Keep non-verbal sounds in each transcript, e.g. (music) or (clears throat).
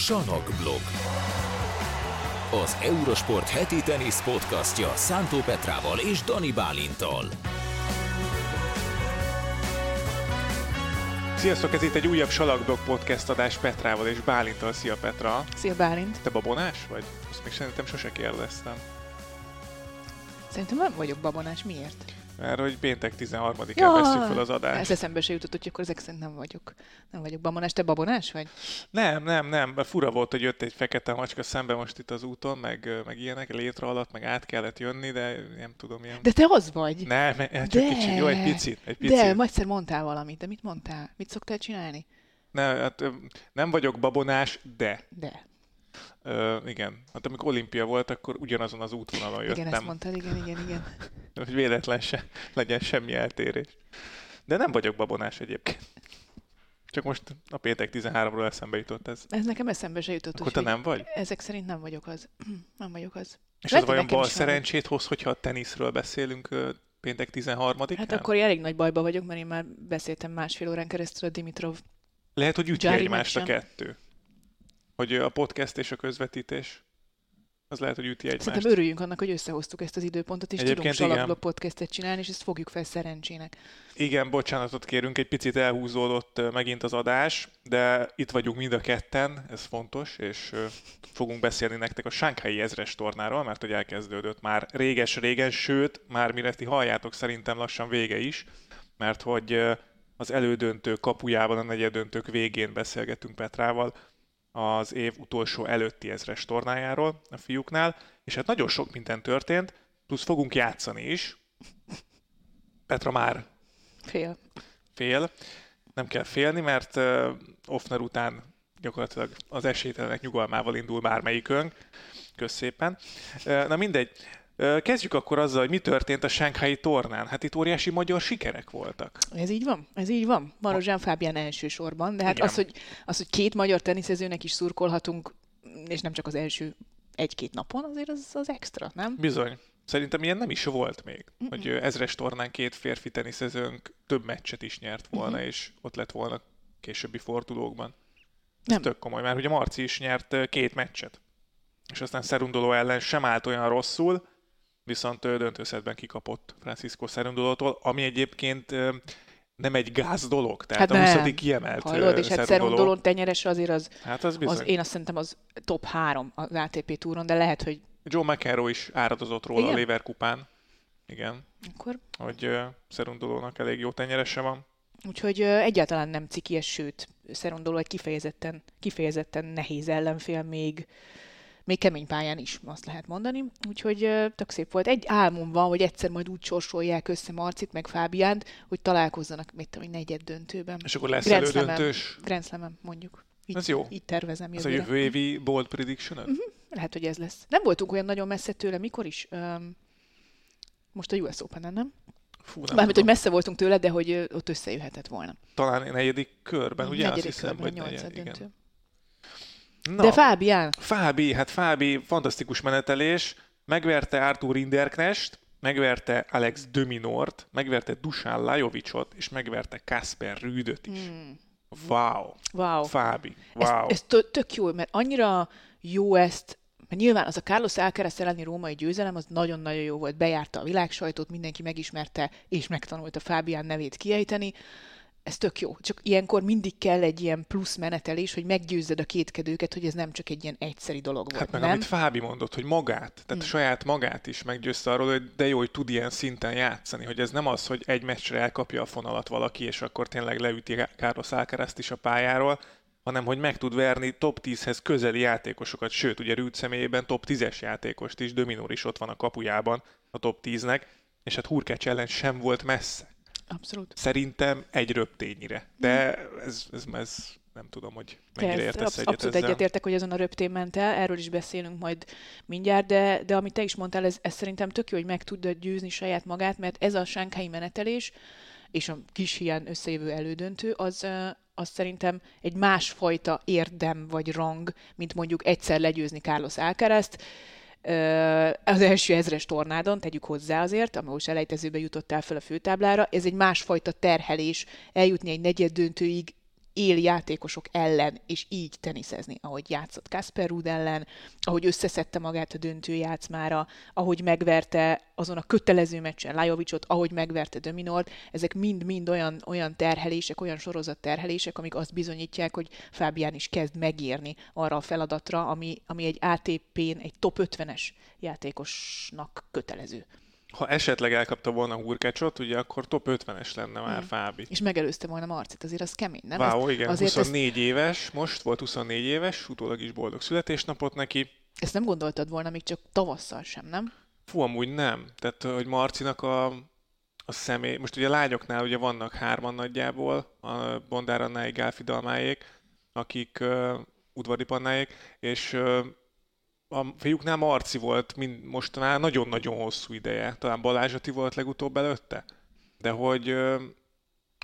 Sanokblog. Az Eurosport heti tenisz podcastja Szántó Petrával és Dani Bálintal. Sziasztok, ez itt egy újabb Salakblog podcast adás Petrával és Bálintal. Szia Petra! Szia Bálint! Te babonás vagy? Azt még szerintem sose kérdeztem. Szerintem nem vagyok babonás, miért? Mert hogy péntek 13-án Ja, veszük fel az adást. Ez eszembe se jutott, hogy akkor ezek szerint nem vagyok. Nem vagyok babonás. Te babonás vagy? Nem, nem, nem. Fura volt, hogy jött egy fekete macska szembe most itt az úton, meg, meg ilyenek, létre alatt, meg át kellett jönni, de nem tudom, ilyen... De te az vagy! Nem, csak De. kicsit. Jó, egy picit, egy picit. De, ma egyszer mondtál valamit. De mit mondtál? Mit szoktál csinálni? Nem, hát, nem vagyok babonás, de. De. Ö, igen. Hát amikor olimpia volt, akkor ugyanazon az útvonalon jöttem. Igen, ezt mondtad, igen, igen, igen. (laughs) hogy véletlen se legyen semmi eltérés. De nem vagyok babonás egyébként. Csak most a péntek 13-ról eszembe jutott ez. Ez nekem eszembe se jutott. Akkor te nem vagy? Ezek szerint nem vagyok az. (clears throat) Nem vagyok az. És Lehet, hogy vajon bal szerencsét hoz, hogyha a teniszről beszélünk péntek 13-án? Hát akkor elég nagy bajba vagyok, mert én már beszéltem másfél órán keresztül a Dimitrov. Lehet, hogy egymást a kettő. Hogy a podcast és a közvetítés, az lehet, hogy üti egymást. Szerintem örüljünk annak, hogy összehoztuk ezt az időpontot, és Egyébként tudunk igen. podcastet csinálni, és ezt fogjuk fel szerencsének. Igen, bocsánatot kérünk, egy picit elhúzódott megint az adás, de itt vagyunk mind a ketten, ez fontos, és fogunk beszélni nektek a Sánkhái ezres tornáról, mert hogy elkezdődött már réges-régen, sőt, már mire ti halljátok, szerintem lassan vége is, mert hogy az elődöntő kapujában, a negyedöntők végén beszélgetünk Petrával az év utolsó előtti ezres tornájáról a fiúknál, és hát nagyon sok minden történt, plusz fogunk játszani is. Petra már Fél. fél. Nem kell félni, mert uh, Offner után gyakorlatilag az esélytelenek nyugalmával indul bármelyikünk. Kösz szépen. Na mindegy. Kezdjük akkor azzal, hogy mi történt a Shanghai tornán. Hát itt óriási magyar sikerek voltak. Ez így van? Ez így van? Marozsán Fábián elsősorban, de hát Igen. az hogy, az, hogy két magyar teniszezőnek is szurkolhatunk, és nem csak az első egy-két napon, azért az, az extra, nem? Bizony. Szerintem ilyen nem is volt még, hogy ö, ezres tornán két férfi teniszezőnk több meccset is nyert volna, és ott lett volna későbbi fordulókban. Ez Nem. tök komoly, mert ugye Marci is nyert két meccset. És aztán Szerundoló ellen sem állt olyan rosszul, viszont ö, döntőszedben kikapott Francisco Szerundolótól, ami egyébként nem egy gáz dolog, tehát Hát a nem. 20. kiemelt Hallod, és hát. Szerundolon tenyerese azért az, Hát az bizony. az, én azt szerintem az top három az ATP túron, de lehet, hogy Joe McEnroe is áradozott róla Igen? a Leverkupán. Igen, akkor hogy Szerundolónak elég jó tenyerese van. Úgyhogy egyáltalán nem cikies, sőt, Szerondoló egy kifejezetten, kifejezetten nehéz ellenfél, még, még kemény pályán is, azt lehet mondani. Úgyhogy tök szép volt. Egy álmom van, hogy egyszer majd úgy sorsolják össze Marcit meg Fábiánt, hogy találkozzanak, mit tudom, egy negyed döntőben. És akkor lesz Grand elődöntős. Grand mondjuk. Így, Ez jó. Így tervezem Ez a jövőre. jövő évi bold prediction Mhm. Lehet, hogy ez lesz. Nem voltunk olyan nagyon messze tőle, mikor is? Öm, most a US Open-en, nem? Fú, nem Mármint, hogy messze voltunk tőle, de hogy ott összejöhetett volna. Talán negyedik körben, ugye? Negyedik Azt hiszem, körben, hogy negyed, igen. Na, De Fábián, Fábi, hát Fábi, fantasztikus menetelés. Megverte Artur Rinderknest, megverte Alex Dominort, megverte Dusan Lajovicsot, és megverte Kasper Rüdöt is. Hmm. Wow. wow. Fábi, Ez, wow. ez tö- tök jó, mert annyira jó ezt, mert nyilván az a Carlos Alcaraz elleni római győzelem, az nagyon-nagyon jó volt. Bejárta a világsajtót, mindenki megismerte, és megtanulta Fábián nevét kiejteni. Ez tök jó. Csak ilyenkor mindig kell egy ilyen plusz menetelés, hogy meggyőzzed a kétkedőket, hogy ez nem csak egy ilyen egyszeri dolog volt, Hát meg nem? amit Fábi mondott, hogy magát, tehát saját magát is meggyőzte arról, hogy de jó, hogy tud ilyen szinten játszani, hogy ez nem az, hogy egy meccsre elkapja a fonalat valaki, és akkor tényleg leüti Carlos Alcarazt is a pályáról, hanem hogy meg tud verni top 10-hez közeli játékosokat, sőt, ugye Rüd személyében top 10-es játékost is, Dominor is ott van a kapujában a top 10-nek, és hát Hurkács ellen sem volt messze. Abszolút. Szerintem egy röptényire. De ez, ez, ez nem tudom, hogy mennyire Persze, értesz egyet abszolút ezzel. egyetértek, hogy azon a röptén ment el, erről is beszélünk majd mindjárt, de, de amit te is mondtál, ez, ez szerintem tök jó, hogy meg tudod győzni saját magát, mert ez a sánkhái menetelés és a kis hián összejövő elődöntő, az, az szerintem egy másfajta érdem vagy rang, mint mondjuk egyszer legyőzni Carlos Alcarazt, az első ezres tornádon, tegyük hozzá azért, ahol selejtezőbe jutottál fel a főtáblára, ez egy másfajta terhelés, eljutni egy negyed döntőig, éljátékosok ellen, és így teniszezni, ahogy játszott Kasper Ruud ellen, ahogy összeszedte magát a döntő játszmára, ahogy megverte azon a kötelező meccsen Lajovicsot, ahogy megverte Dominort, ezek mind-mind olyan, olyan terhelések, olyan sorozat terhelések, amik azt bizonyítják, hogy Fábián is kezd megírni arra a feladatra, ami, ami egy ATP-n egy top 50-es játékosnak kötelező. Ha esetleg elkapta volna Hurkácsot, ugye akkor top 50-es lenne már hmm. Fábi. És megelőzte volna Marcit, azért az kemény, nem? Ezt, igen, azért 24 ezt... éves, most volt 24 éves, utólag is boldog születésnapot neki. Ezt nem gondoltad volna még csak tavasszal sem, nem? Fú, amúgy nem. Tehát, hogy Marcinak a, a személy... Most ugye a lányoknál ugye vannak hárman nagyjából, a Bondár Annáig, Gálfi Dalmáék, akik uh, udvari pannáék, és uh, a fiúknál Marci volt mind mostanában nagyon-nagyon hosszú ideje. Talán Balázs Ati volt legutóbb előtte. De hogy,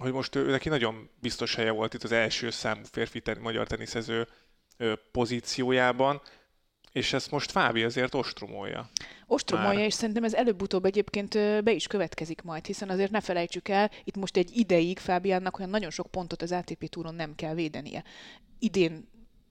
hogy most ő, neki nagyon biztos helye volt itt az első számú férfi ten, magyar teniszező pozíciójában, és ezt most Fábi azért ostromolja. Ostromolja, Már. és szerintem ez előbb-utóbb egyébként be is következik majd, hiszen azért ne felejtsük el, itt most egy ideig Fábiánnak olyan nagyon sok pontot az ATP túron nem kell védenie. Idén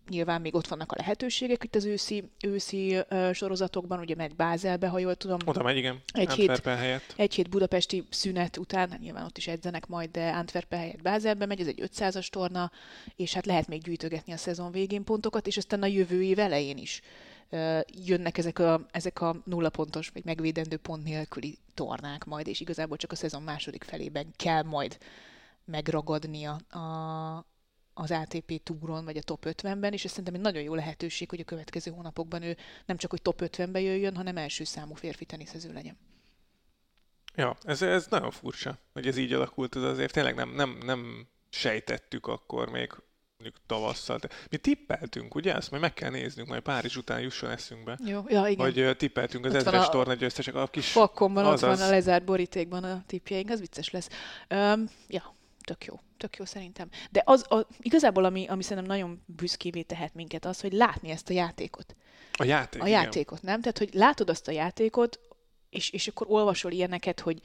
nyilván még ott vannak a lehetőségek itt az őszi, őszi uh, sorozatokban, ugye megy Bázelbe, ha jól tudom. Oda megy, igen. Egy hét, helyett. egy hét budapesti szünet után, nyilván ott is edzenek majd, de Antwerpen helyett Bázelbe megy, ez egy 500-as torna, és hát lehet még gyűjtögetni a szezon végén pontokat, és aztán a jövő év elején is uh, jönnek ezek a, ezek a nulla pontos, vagy megvédendő pont nélküli tornák majd, és igazából csak a szezon második felében kell majd megragadnia a, az ATP túron, vagy a top 50-ben, és ez szerintem egy nagyon jó lehetőség, hogy a következő hónapokban ő nem csak, hogy top 50-ben jöjjön, hanem első számú férfi teniszező legyen. Ja, ez, ez nagyon furcsa, hogy ez így alakult, ez azért tényleg nem, nem, nem sejtettük akkor még mondjuk tavasszal. Mi tippeltünk, ugye? Ezt majd meg kell néznünk, majd Párizs után jusson eszünkbe. Jó, ja, igen. Hogy tippeltünk az ott ezres torna győztesek, a kis... Fakkomban ott van a lezárt borítékban a tippjeink, az vicces lesz. Um, ja, tök jó, tök jó szerintem. De az, a, igazából, ami, ami szerintem nagyon büszkévé tehet minket, az, hogy látni ezt a játékot. A játék, A játékot, nem? Tehát, hogy látod azt a játékot, és, és akkor olvasol ilyeneket, hogy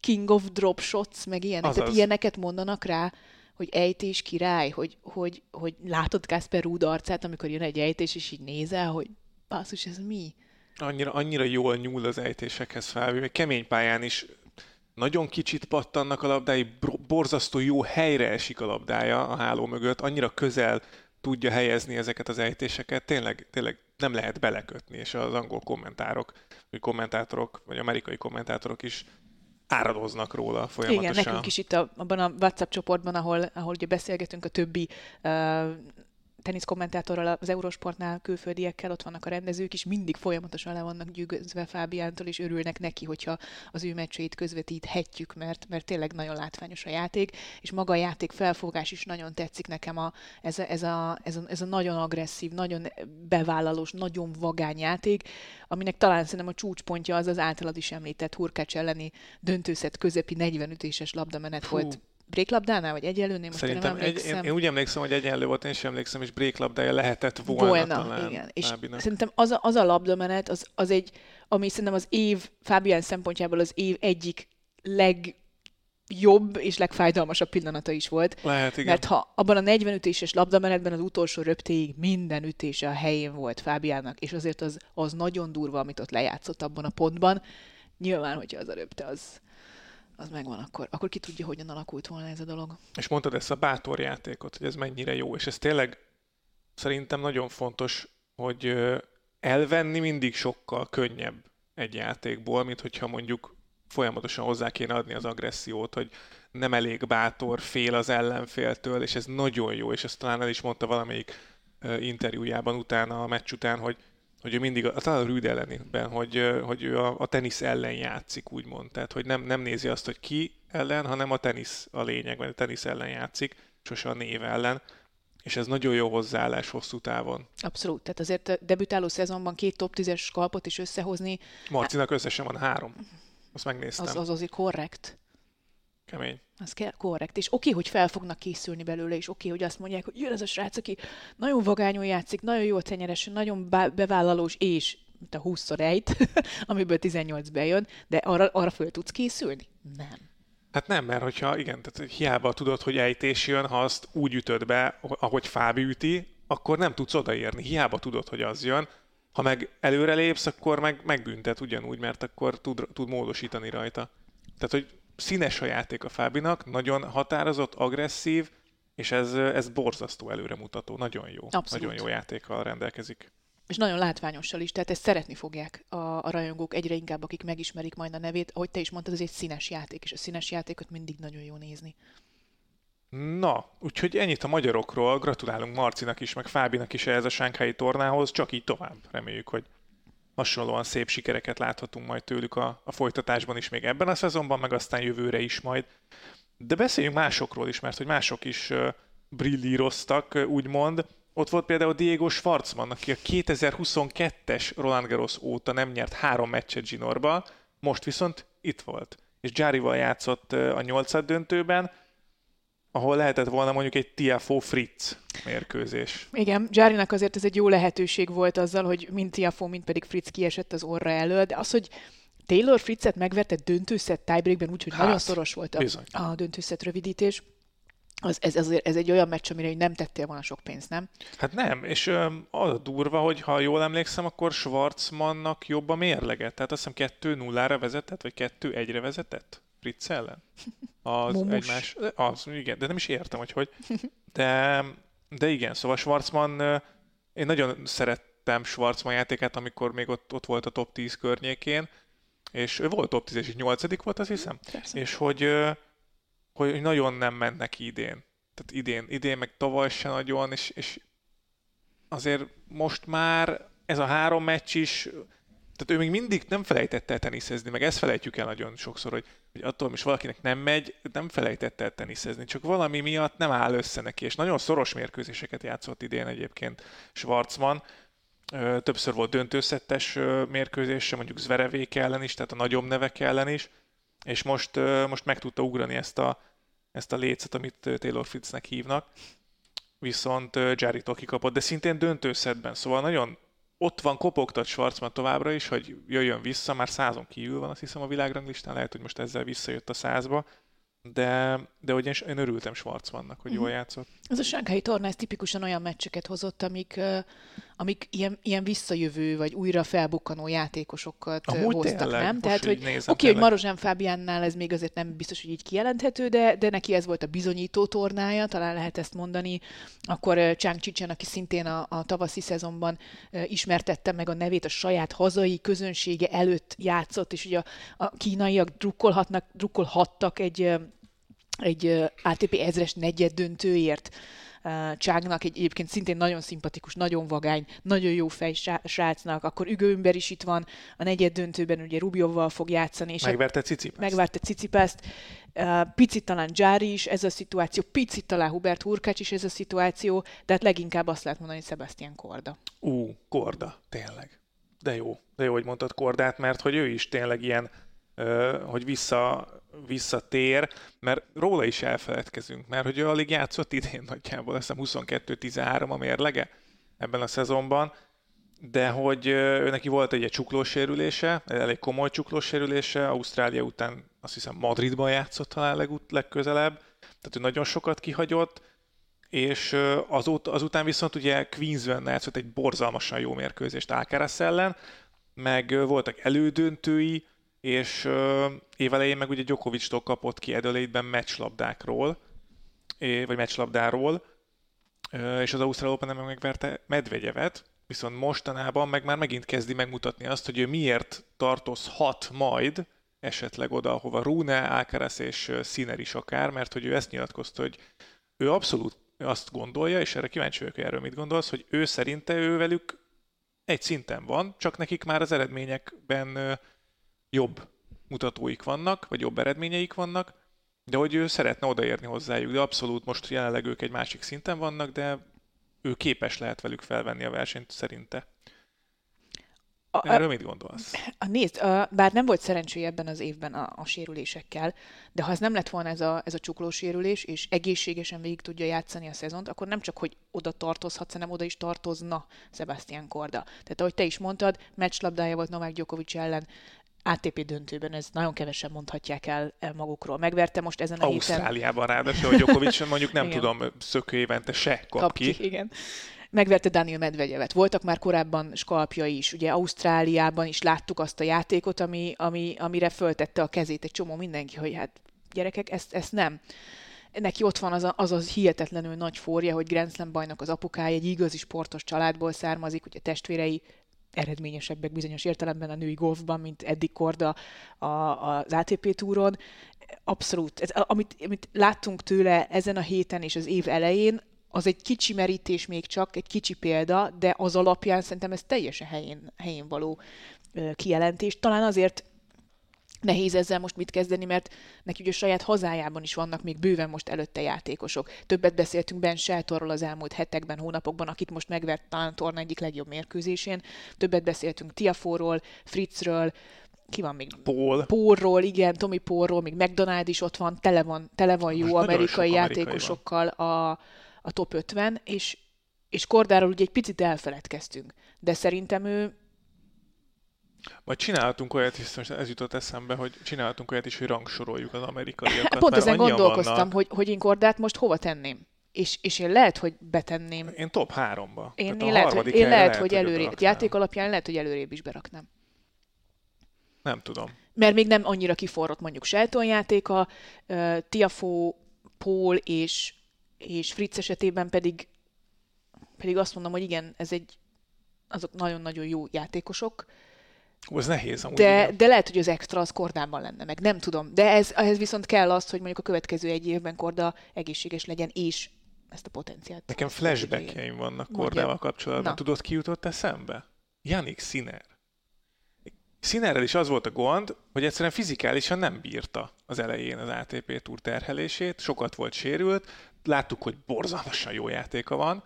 King of Drop Shots, meg ilyenek. Azaz. Tehát ilyeneket mondanak rá, hogy ejtés király, hogy, hogy, hogy látod Kasper Ruud arcát, amikor jön egy ejtés, és így nézel, hogy basszus, ez mi? Annyira, annyira jól nyúl az ejtésekhez fel, még kemény pályán is nagyon kicsit pattannak a labdái, borzasztó jó helyre esik a labdája a háló mögött, annyira közel tudja helyezni ezeket az ejtéseket, tényleg, tényleg nem lehet belekötni, és az angol kommentárok, vagy kommentátorok, vagy amerikai kommentátorok is áradoznak róla folyamatosan. Igen, nekünk is itt a, abban a WhatsApp csoportban, ahol, ahol ugye beszélgetünk a többi uh, teniszkommentátorral az Eurosportnál külföldiekkel, ott vannak a rendezők is, mindig folyamatosan le vannak gyűgözve Fábiántól, és örülnek neki, hogyha az ő meccseit közvetíthetjük, mert, mert tényleg nagyon látványos a játék, és maga a játék felfogás is nagyon tetszik nekem, a, ez, a, ez, a, ez, a, ez a nagyon agresszív, nagyon bevállalós, nagyon vagány játék, aminek talán szerintem a csúcspontja az az általad is említett Hurkács elleni döntőszet közepi 40 ütéses labdamenet Fú. volt Bréklabdánál, vagy egyenlőnél? Most Szerintem nem egy, én, én, úgy emlékszem, hogy egyenlő volt, én is emlékszem, és bréklabdája lehetett volna, volna talán. igen. És Fábinak. szerintem az a, az a labdamenet, az, az egy, ami szerintem az év, Fábián szempontjából az év egyik leg jobb és legfájdalmasabb pillanata is volt. Lehet, igen. Mert ha abban a 40 ütéses labdamenetben az utolsó röptéig minden ütése a helyén volt Fábiának, és azért az, az nagyon durva, amit ott lejátszott abban a pontban. Nyilván, hogyha az a röpte, az, az megvan, akkor, akkor ki tudja, hogyan alakult volna ez a dolog. És mondtad ezt a bátor játékot, hogy ez mennyire jó, és ez tényleg szerintem nagyon fontos, hogy elvenni mindig sokkal könnyebb egy játékból, mint hogyha mondjuk folyamatosan hozzá kéne adni az agressziót, hogy nem elég bátor, fél az ellenféltől, és ez nagyon jó, és ezt talán el is mondta valamelyik interjújában utána, a meccs után, hogy hogy ő mindig, a, talán a Rüd elleniben, hogy, hogy ő a, a tenisz ellen játszik, úgymond. Tehát, hogy nem, nem nézi azt, hogy ki ellen, hanem a tenisz a lényeg, vagy a tenisz ellen játszik, sose a név ellen. És ez nagyon jó hozzáállás hosszú távon. Abszolút. Tehát azért debütáló szezonban két top 10-es kalpot is összehozni. Marcinak összesen van három. Azt megnéztem. Az, az azért korrekt. Kemény. Az kell, korrekt. És oké, hogy fel fognak készülni belőle, és oké, hogy azt mondják, hogy jön ez a srác, aki nagyon vagányul játszik, nagyon jó tenyeres, nagyon bevállalós, és mint a 20 ejt, (laughs) amiből 18 bejön, de arra, arra föl tudsz készülni? Nem. Hát nem, mert hogyha igen, tehát hiába tudod, hogy ejtés jön, ha azt úgy ütöd be, ahogy Fábi üti, akkor nem tudsz odaérni. Hiába tudod, hogy az jön. Ha meg előre lépsz, akkor meg megbüntet ugyanúgy, mert akkor tud, tud módosítani rajta. Tehát, hogy színes a játék a Fábinak, nagyon határozott, agresszív, és ez, ez borzasztó előremutató, nagyon jó. Abszolút. Nagyon jó játékkal rendelkezik. És nagyon látványossal is, tehát ezt szeretni fogják a, a rajongók egyre inkább, akik megismerik majd a nevét. Ahogy te is mondtad, ez egy színes játék, és a színes játékot mindig nagyon jó nézni. Na, úgyhogy ennyit a magyarokról. Gratulálunk Marcinak is, meg Fábinak is ehhez a Sánkhái tornához. Csak így tovább. Reméljük, hogy hasonlóan szép sikereket láthatunk majd tőlük a, a folytatásban is még ebben a szezonban, meg aztán jövőre is majd. De beszéljünk másokról is, mert hogy mások is uh, brillíroztak, uh, úgymond. Ott volt például Diego Schwarzman, aki a 2022-es Roland Garros óta nem nyert három meccset Ginorba, most viszont itt volt. És Jarival játszott a nyolcad döntőben, ahol lehetett volna mondjuk egy Tiafo Fritz mérkőzés. Igen, Járinak azért ez egy jó lehetőség volt azzal, hogy mind Tiafo, mind pedig Fritz kiesett az orra elől, de az, hogy Taylor Fritzet megverte döntőszett tiebreakben, úgyhogy hát, nagyon szoros volt a, a döntőszett rövidítés. Az, ez, ez, ez egy olyan meccs, amire nem tettél volna sok pénzt, nem? Hát nem, és öm, az a durva, hogy ha jól emlékszem, akkor Schwarzmannak jobb a mérlege. Tehát azt hiszem 2-0-ra vezetett, vagy 2-1-re vezetett Fritz ellen. (laughs) Az Mumus. egymás, az, igen, de nem is értem, hogy hogy. (laughs) De, de igen, szóval Schwarzman, én nagyon szerettem Schwarzman játékát, amikor még ott, ott volt a top 10 környékén, és ő volt top 10 és 8 volt, azt hiszem. Persze. És hogy, hogy nagyon nem ment neki idén. Tehát idén, idén meg tavaly se nagyon, és, és azért most már ez a három meccs is, tehát ő még mindig nem felejtette el teniszezni, meg ezt felejtjük el nagyon sokszor, hogy, hogy attól most valakinek nem megy, nem felejtette el teniszezni, csak valami miatt nem áll össze neki, és nagyon szoros mérkőzéseket játszott idén egyébként Schwarzman, Többször volt döntőszettes mérkőzése, mondjuk Zverevék ellen is, tehát a nagyobb nevek ellen is, és most, most meg tudta ugrani ezt a, ezt a lécet, amit Taylor Fritznek hívnak, viszont Jarry-tól kikapott, de szintén döntőszetben, szóval nagyon ott van, kopogtat Schwarzman továbbra is, hogy jöjjön vissza, már százon kívül van, azt hiszem a világranglistán, lehet, hogy most ezzel visszajött a százba, de, de hogy én, örültem Schwarzmannak, hogy uh-huh. jól játszott. Ez a Sánkhái torna, ez tipikusan olyan meccseket hozott, amik, amik ilyen, ilyen visszajövő, vagy újra felbukkanó játékosokat Amúgy hoztak, tényleg, nem? Tehát, hogy oké, okay, hogy Marozsán Fábiánnál ez még azért nem biztos, hogy így kijelenthető, de, de neki ez volt a bizonyító tornája, talán lehet ezt mondani. Akkor Chang Chichan, aki szintén a, a tavaszi szezonban ismertette meg a nevét a saját hazai közönsége előtt játszott, és ugye a, a kínaiak drukkolhatnak, drukkolhattak egy egy ATP ezres negyed döntőért. Cságnak egy egyébként szintén nagyon szimpatikus, nagyon vagány, nagyon jó fej srácnak, akkor Ügő is itt van, a negyed döntőben ugye Rubjovval fog játszani. És megverte Cicipászt. Megverte Cicipászt. Picit talán Jári is ez a szituáció, picit talán Hubert Hurkács is ez a szituáció, de hát leginkább azt lehet mondani, hogy Sebastian Korda. Ú, Korda, tényleg. De jó, de jó, hogy mondtad Kordát, mert hogy ő is tényleg ilyen hogy vissza, visszatér, mert róla is elfeledkezünk, mert hogy ő alig játszott idén nagyjából, azt hiszem 22-13 a mérlege ebben a szezonban, de hogy ő neki volt egy, csuklósérülése, elég komoly csuklósérülése, Ausztrália után azt hiszem Madridban játszott talán legut, legközelebb, tehát ő nagyon sokat kihagyott, és azut, azután viszont ugye Queensben játszott egy borzalmasan jó mérkőzést Alcaraz ellen, meg voltak elődöntői, és évelején meg ugye Djokovic-tól kapott ki Adelaide-ben meccslabdákról, vagy meccslabdáról, és az Ausztrál Open meg megverte Medvegyevet, viszont mostanában meg már megint kezdi megmutatni azt, hogy ő miért tartozhat majd esetleg oda, ahova Rune, Alcaraz és Sziner is akár, mert hogy ő ezt nyilatkozta, hogy ő abszolút azt gondolja, és erre kíváncsi vagyok, hogy erről mit gondolsz, hogy ő szerinte ő velük egy szinten van, csak nekik már az eredményekben jobb mutatóik vannak, vagy jobb eredményeik vannak, de hogy ő szeretne odaérni hozzájuk, de abszolút most jelenleg ők egy másik szinten vannak, de ő képes lehet velük felvenni a versenyt szerinte. A, Erről mit gondolsz? A, nézd, a, bár nem volt szerencséje ebben az évben a, a sérülésekkel, de ha ez nem lett volna ez a, ez a csuklósérülés, és egészségesen végig tudja játszani a szezont, akkor nem csak, hogy oda tartozhat, hanem oda is tartozna Sebastian Korda. Tehát ahogy te is mondtad, meccslabdája volt Novák Djokovic ellen, ATP döntőben, ez nagyon kevesen mondhatják el, magukról. Megverte most ezen a Ausztráliában héten... ráadásul, hogy Djokovic mondjuk nem (laughs) igen. tudom, szökő évente se kap, kap ki. ki. Igen. Megverte Daniel Medvegyevet. Voltak már korábban skalpja is. Ugye Ausztráliában is láttuk azt a játékot, ami, ami, amire föltette a kezét egy csomó mindenki, hogy hát gyerekek, ezt, ezt nem neki ott van az, a, az az hihetetlenül nagy forja, hogy Grand Slam bajnok az apukája, egy igazi sportos családból származik, ugye testvérei eredményesebbek bizonyos értelemben a női golfban, mint eddig Korda a, az ATP túron. Abszolút. Ez, amit, amit láttunk tőle ezen a héten és az év elején, az egy kicsi merítés még csak, egy kicsi példa, de az alapján szerintem ez teljesen helyén, helyén való kijelentés. Talán azért nehéz ezzel most mit kezdeni, mert neki ugye a saját hazájában is vannak még bőven most előtte játékosok. Többet beszéltünk Ben Sheltorról az elmúlt hetekben, hónapokban, akit most megvert talán a torna egyik legjobb mérkőzésén. Többet beszéltünk Tiaforról, Fritzről, ki van még? Paul. Paulról, igen, Tommy Paulról, még McDonald is ott van, tele van, tele van jó most amerikai játékosokkal a, a top 50, és, és Kordáról ugye egy picit elfeledkeztünk, de szerintem ő majd csinálhatunk olyat is, most ez jutott eszembe, hogy csinálhatunk olyat is, hogy rangsoroljuk az amerikaiakat. Hát pont ezen gondolkoztam, hogy, hogy én Kordát most hova tenném. És, és én lehet, hogy betenném. Én top háromba. Én, én lehet, hogy, én lehet, hogy előrébb. Játék alapján lehet, hogy előrébb is beraknám. Nem tudom. Mert még nem annyira kiforrott mondjuk Shelton játéka, uh, Tiafó, Paul és, és Fritz esetében pedig, pedig azt mondom, hogy igen, ez egy, azok nagyon-nagyon jó játékosok, Ó, ez nehéz amúgy. De, de lehet, hogy az extra az kordában lenne meg, nem tudom. De ez, ehhez viszont kell az, hogy mondjuk a következő egy évben korda egészséges legyen, és ezt a potenciált. Nekem flashbackjeim vannak kordával kapcsolatban. Na. Tudod, ki jutott eszembe? Janik Sinner. Sinerrel is az volt a gond, hogy egyszerűen fizikálisan nem bírta az elején az ATP túr terhelését, sokat volt sérült, láttuk, hogy borzalmasan jó játéka van,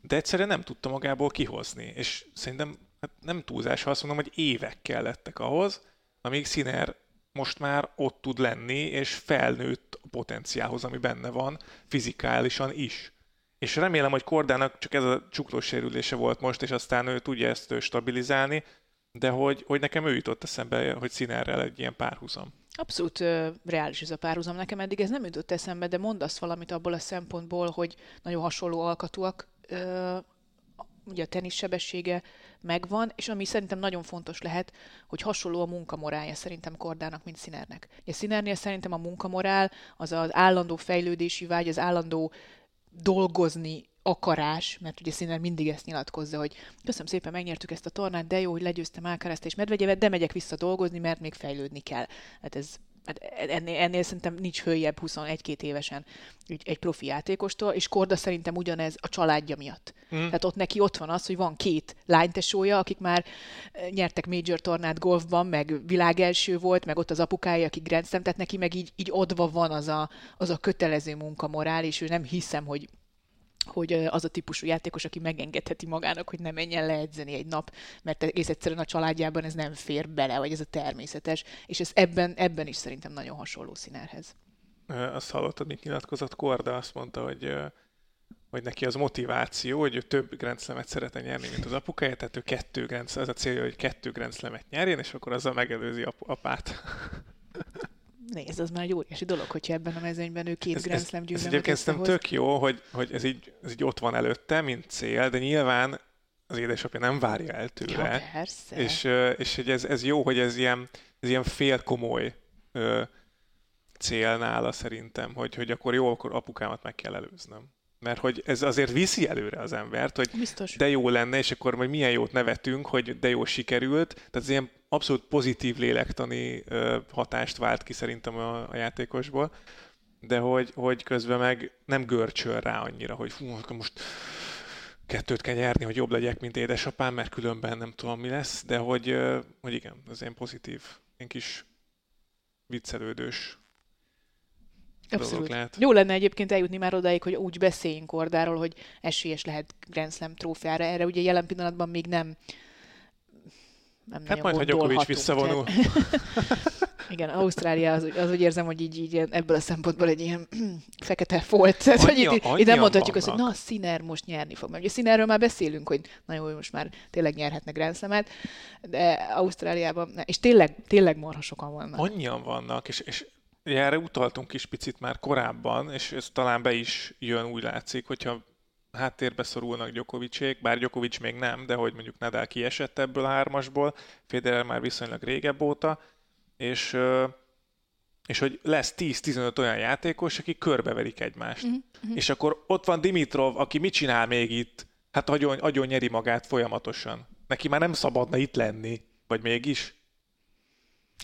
de egyszerűen nem tudta magából kihozni, és szerintem hát nem túlzás, ha azt mondom, hogy évek kellettek ahhoz, amíg Sziner most már ott tud lenni, és felnőtt a potenciálhoz, ami benne van, fizikálisan is. És remélem, hogy Kordának csak ez a csuklós sérülése volt most, és aztán ő tudja ezt stabilizálni, de hogy, hogy nekem ő jutott eszembe, hogy Színerrel egy ilyen párhuzam. Abszolút ö, reális ez a párhuzam. Nekem eddig ez nem jutott eszembe, de mondasz valamit abból a szempontból, hogy nagyon hasonló alkatúak. Ö, ugye a tenisz sebessége megvan, és ami szerintem nagyon fontos lehet, hogy hasonló a munkamorálja szerintem Kordának, mint Szinernek. A Szinernél szerintem a munkamorál az az állandó fejlődési vágy, az állandó dolgozni akarás, mert ugye Sziner mindig ezt nyilatkozza, hogy köszönöm szépen, megnyertük ezt a tornát, de jó, hogy legyőztem Alcarazt és Medvegyevet, de megyek vissza dolgozni, mert még fejlődni kell. Hát ez hát ennél, ennél szerintem nincs följebb 21-2 évesen egy, egy profi játékostól, és Korda szerintem ugyanez a családja miatt. Mm. Tehát ott neki ott van az, hogy van két lánytesója, akik már eh, nyertek major tornát golfban, meg világelső volt, meg ott az apukája, aki Grand Slam, tehát neki meg így, így odva van az a, az a kötelező munkamorál, és ő nem hiszem, hogy hogy az a típusú játékos, aki megengedheti magának, hogy ne menjen leedzeni egy nap, mert egész egyszerűen a családjában ez nem fér bele, vagy ez a természetes, és ez ebben, ebben is szerintem nagyon hasonló színerhez. Azt hallottad, mit nyilatkozott Korda, azt mondta, hogy hogy neki az motiváció, hogy ő több grenzlemet szeretne nyerni, mint az apukája, tehát ő kettő Grand az a célja, hogy kettő grenzlemet nyerjen, és akkor azzal megelőzi ap- apát. (laughs) Nézd, az már egy óriási dolog, hogyha ebben a mezőnyben ő két ez, Grand Slam győzelmet Ez egyébként szerintem tök jó, hogy, hogy ez, így, ez így ott van előtte, mint cél, de nyilván az édesapja nem várja el tőle. Ja, persze. És, és hogy ez, ez jó, hogy ez ilyen, ez ilyen fél komoly cél nála szerintem, hogy, hogy akkor jó, akkor apukámat meg kell előznöm. Mert hogy ez azért viszi előre az embert, hogy Biztos. de jó lenne, és akkor majd milyen jót nevetünk, hogy de jó sikerült. Tehát ez ilyen abszolút pozitív lélektani hatást vált ki szerintem a, a játékosból, de hogy, hogy közben meg nem görcsöl rá annyira, hogy fú, most kettőt kell nyerni, hogy jobb legyek, mint édesapám, mert különben nem tudom, mi lesz, de hogy, hogy igen, ez ilyen pozitív, ilyen kis viccelődős Abszolút. Lehet. Jó lenne egyébként eljutni már odáig, hogy úgy beszéljünk Kordáról, hogy esélyes lehet Grand Slam trófeára. Erre ugye jelen pillanatban még nem nem hát majd, ha Djokovic visszavonul. (laughs) Igen, Ausztrália az, az úgy érzem, hogy így, így ebből a szempontból egy ilyen (clears throat) fekete folt. Tehát, hogy itt, itt nem mondhatjuk azt, hogy na, Sziner most nyerni fog. Mert ugye Színerről már beszélünk, hogy na jó, most már tényleg nyerhetne Grand Slam-et, de Ausztráliában, és tényleg, tényleg marha sokan vannak. Annyian vannak, és, és erre utaltunk is picit már korábban, és ez talán be is jön, úgy látszik, hogyha háttérbe szorulnak Gyokovicsék, bár Gyokovics még nem, de hogy mondjuk Nadal kiesett ebből a hármasból, Federer már viszonylag régebb óta, és, és hogy lesz 10-15 olyan játékos, akik körbeverik egymást. Mm-hmm. És akkor ott van Dimitrov, aki mit csinál még itt? Hát agyon, agyon nyeri magát folyamatosan. Neki már nem szabadna itt lenni. Vagy mégis?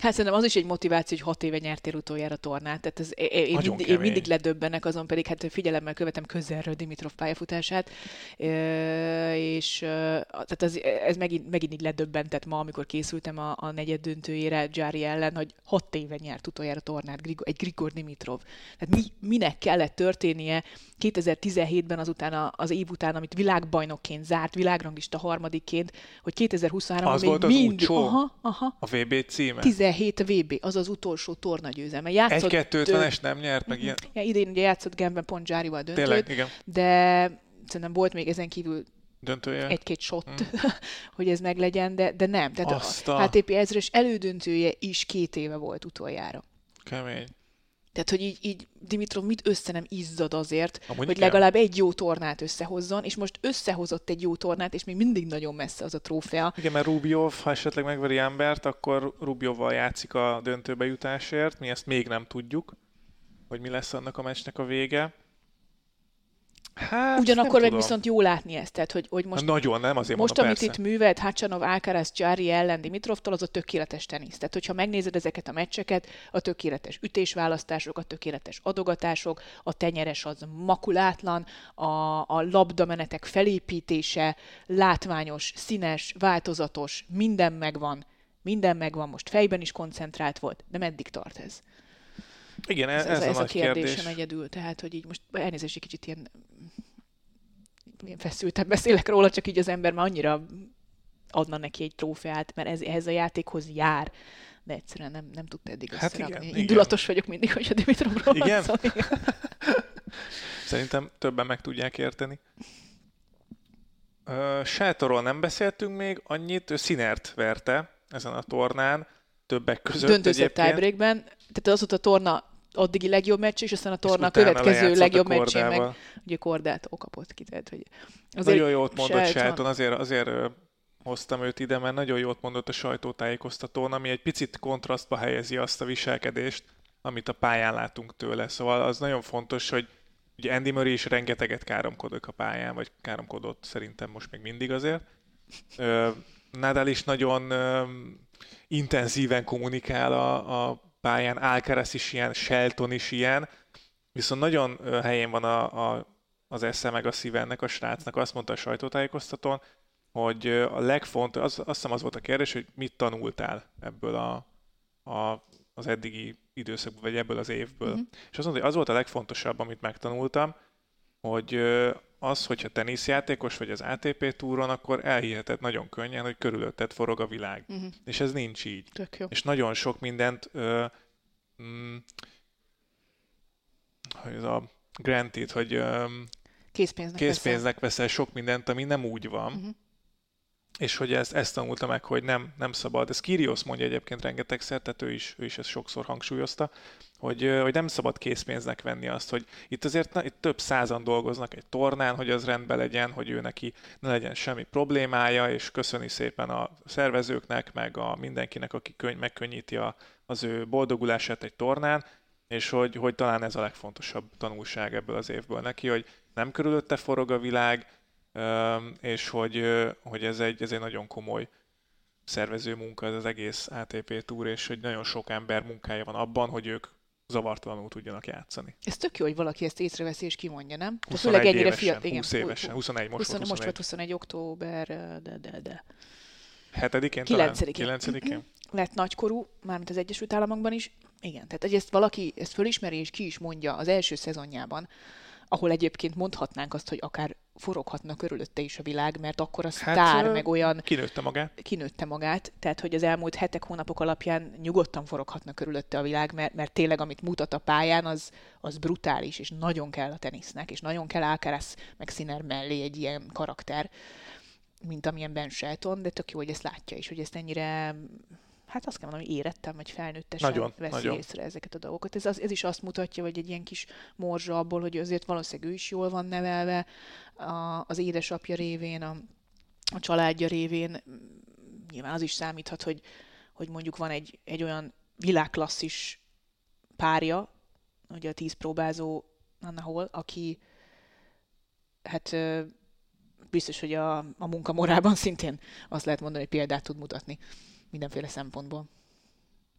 Hát szerintem az is egy motiváció, hogy hat éve nyertél utoljára tornát. Tehát ez, én, mindig, én mindig ledöbbenek, azon pedig hát figyelemmel követem közelről Dimitrov pályafutását, és tehát ez, ez megint, megint így ledöbbentett ma, amikor készültem a, a negyed döntőjére Gyári ellen, hogy hat éve nyert utoljára tornát egy Grigor Dimitrov. Tehát mi, minek kellett történnie 2017-ben azután az év után, amit világbajnokként zárt, világranglista harmadikként, hogy 2023-ban még az mindig... Aha, aha. A VB címe? 17 VB, az az utolsó tornagyőzelme. Játszott... Egy 250 es nem nyert meg ilyen? Ja, idén ugye játszott Genben pont Zsárival döntőt, Tényleg, igen. de szerintem volt még ezen kívül döntője. egy-két shot, mm. (laughs) hogy ez meglegyen, de, de nem. Tehát Azt a HTP ezres elődöntője is két éve volt utoljára. Kemény. Tehát, hogy így, így Dimitrov mit össze nem izzad azért, Amúgy hogy igen. legalább egy jó tornát összehozzon, és most összehozott egy jó tornát, és még mindig nagyon messze az a trófea. Igen, mert Rubjov, ha esetleg megveri embert, akkor Rubjovval játszik a döntőbe jutásért, mi ezt még nem tudjuk, hogy mi lesz annak a meccsnek a vége. Hát, Ugyanakkor meg viszont jó látni ezt, tehát hogy, hogy most, Nagyon, nem azért most mondom, amit persze. itt művelt Hacsanov, Alcaraz, Jari ellen Dimitrovtól, az a tökéletes tenisz. Tehát, hogyha megnézed ezeket a meccseket, a tökéletes ütésválasztások, a tökéletes adogatások, a tenyeres az makulátlan, a, a labdamenetek felépítése, látványos, színes, változatos, minden megvan, minden megvan, most fejben is koncentrált volt, de meddig tart ez? Igen, ez, ez, ez, a, ez a, kérdésem kérdés. egyedül, tehát, hogy így most elnézést, egy kicsit ilyen feszülten beszélek róla, csak így az ember már annyira adna neki egy trófeát, mert ez, ehhez a játékhoz jár, de egyszerűen nem, nem tudta eddig hát összerakni. Igen, Indulatos igen. vagyok mindig, hogy a Dimitrovról igen? Szó, igen. (laughs) Szerintem többen meg tudják érteni. Uh, Sátorról nem beszéltünk még annyit, ő Színert verte ezen a tornán, többek között Döntőzött tiebreakben, tehát az volt a torna addigi legjobb meccs, és aztán a torna a következő legjobb meccsén meg ugye Kordát okapott ki. Tehát, hogy azért nagyon jót mondott Shelton, azért, azért hoztam őt ide, mert nagyon jót mondott a sajtótájékoztatón, ami egy picit kontrasztba helyezi azt a viselkedést, amit a pályán látunk tőle. Szóval az nagyon fontos, hogy ugye Andy Murray is rengeteget káromkodott a pályán, vagy káromkodott szerintem most még mindig azért. Nadal is nagyon intenzíven kommunikál a, a pályán, Alcaraz is ilyen, Shelton is ilyen, viszont nagyon helyén van a, a, az esze meg a szíve ennek a srácnak, azt mondta a sajtótájékoztatón, hogy a legfontosabb, az, azt hiszem az volt a kérdés, hogy mit tanultál ebből a, a, az eddigi időszakból, vagy ebből az évből. Mm-hmm. És azt mondta, hogy az volt a legfontosabb, amit megtanultam, hogy az, hogyha teniszjátékos vagy az ATP túron, akkor elhiheted nagyon könnyen, hogy körülötted forog a világ. Uh-huh. És ez nincs így. Tök jó. És nagyon sok mindent ö, mm, hogy ez a granted, hogy ö, készpénznek, készpénznek veszel sok mindent, ami nem úgy van. Uh-huh és hogy ezt, ezt tanulta meg, hogy nem, nem szabad. Ez Kirios mondja egyébként rengetegszer, tehát ő is, ő is ezt sokszor hangsúlyozta, hogy, hogy nem szabad készpénznek venni azt, hogy itt azért na, itt több százan dolgoznak egy tornán, hogy az rendben legyen, hogy ő neki ne legyen semmi problémája, és köszöni szépen a szervezőknek, meg a mindenkinek, aki könyv, megkönnyíti a, az ő boldogulását egy tornán, és hogy, hogy talán ez a legfontosabb tanulság ebből az évből neki, hogy nem körülötte forog a világ, és hogy, hogy ez, egy, ez egy nagyon komoly szervező munka, ez az egész ATP túr, és hogy nagyon sok ember munkája van abban, hogy ők zavartalanul tudjanak játszani. Ez tök jó, hogy valaki ezt észreveszi és kimondja, nem? 21 ennyire évesen, fiatal, igen, 20 évesen, 21 most 20, volt 21. Most volt 21 október, de, de, de. Hetedikén 9 mm Lett nagykorú, mármint az Egyesült Államokban is. Igen, tehát hogy ezt valaki ezt fölismeri és ki is mondja az első szezonjában, ahol egyébként mondhatnánk azt, hogy akár foroghatna körülötte is a világ, mert akkor a hát, sztár, meg olyan... Kinőtte magát. Kinőtte magát, tehát hogy az elmúlt hetek, hónapok alapján nyugodtan foroghatna körülötte a világ, mert, mert tényleg amit mutat a pályán, az, az brutális, és nagyon kell a tenisznek, és nagyon kell Alcaraz meg Sinner mellé egy ilyen karakter, mint amilyen Ben Shelton, de tök jó, hogy ezt látja is, hogy ezt ennyire hát azt kell mondani, hogy érettem, vagy felnőttesen nagyon, veszi nagyon. észre ezeket a dolgokat. Ez, az, ez is azt mutatja, hogy egy ilyen kis morzsa abból, hogy azért valószínűleg ő is jól van nevelve a, az édesapja révén, a, a családja révén. Nyilván az is számíthat, hogy, hogy mondjuk van egy, egy olyan világklasszis párja, ugye a tíz próbázó Anna Hall, aki hát biztos, hogy a, a munkamorában (laughs) szintén azt lehet mondani, hogy példát tud mutatni mindenféle szempontból.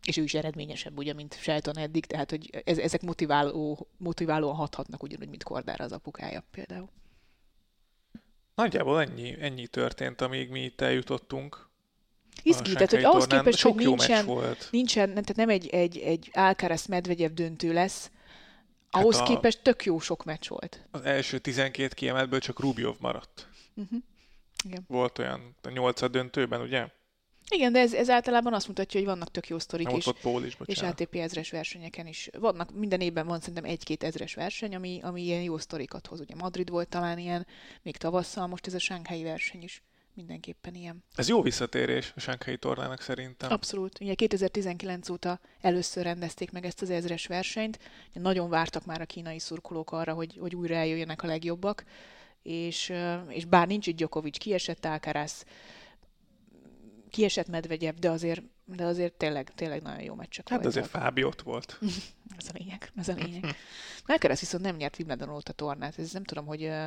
És ő is eredményesebb, ugye, mint Shelton eddig, tehát hogy ez, ezek motiváló, motiválóan hathatnak ugyanúgy, mint Kordára az apukája például. Nagyjából ennyi, ennyi történt, amíg mi itt eljutottunk. Izgi, tehát hogy ahhoz képest, Sok hogy nincsen, volt. nincsen, tehát nem egy, egy, egy Alcaraz Medvegyev döntő lesz, ahhoz hát a, képest tök jó sok meccs volt. Az első 12 kiemeltből csak Rubjov maradt. Uh-huh. Igen. Volt olyan a nyolcad döntőben, ugye? Igen, de ez, ez általában azt mutatja, hogy vannak tök jó sztorik, és, is, és ATP ezres versenyeken is. Vannak, minden évben van szerintem egy-két ezres verseny, ami, ami ilyen jó sztorikat hoz. Ugye Madrid volt talán ilyen, még tavasszal, most ez a Sánkhái verseny is mindenképpen ilyen. Ez jó visszatérés a Sánkhái tornának szerintem. Abszolút. Ugye 2019 óta először rendezték meg ezt az ezres versenyt. Nagyon vártak már a kínai szurkolók arra, hogy, hogy újra eljöjjenek a legjobbak. És, és bár nincs itt Djokovic, kiesett Alcaraz, kiesett Medvegyev, de azért, de azért tényleg, tényleg nagyon jó meccsek Hát azért Fábi ott volt. (laughs) ez a lényeg, ez a lényeg. Melkeres viszont nem nyert Wimbledon óta tornát, ez nem tudom, hogy uh,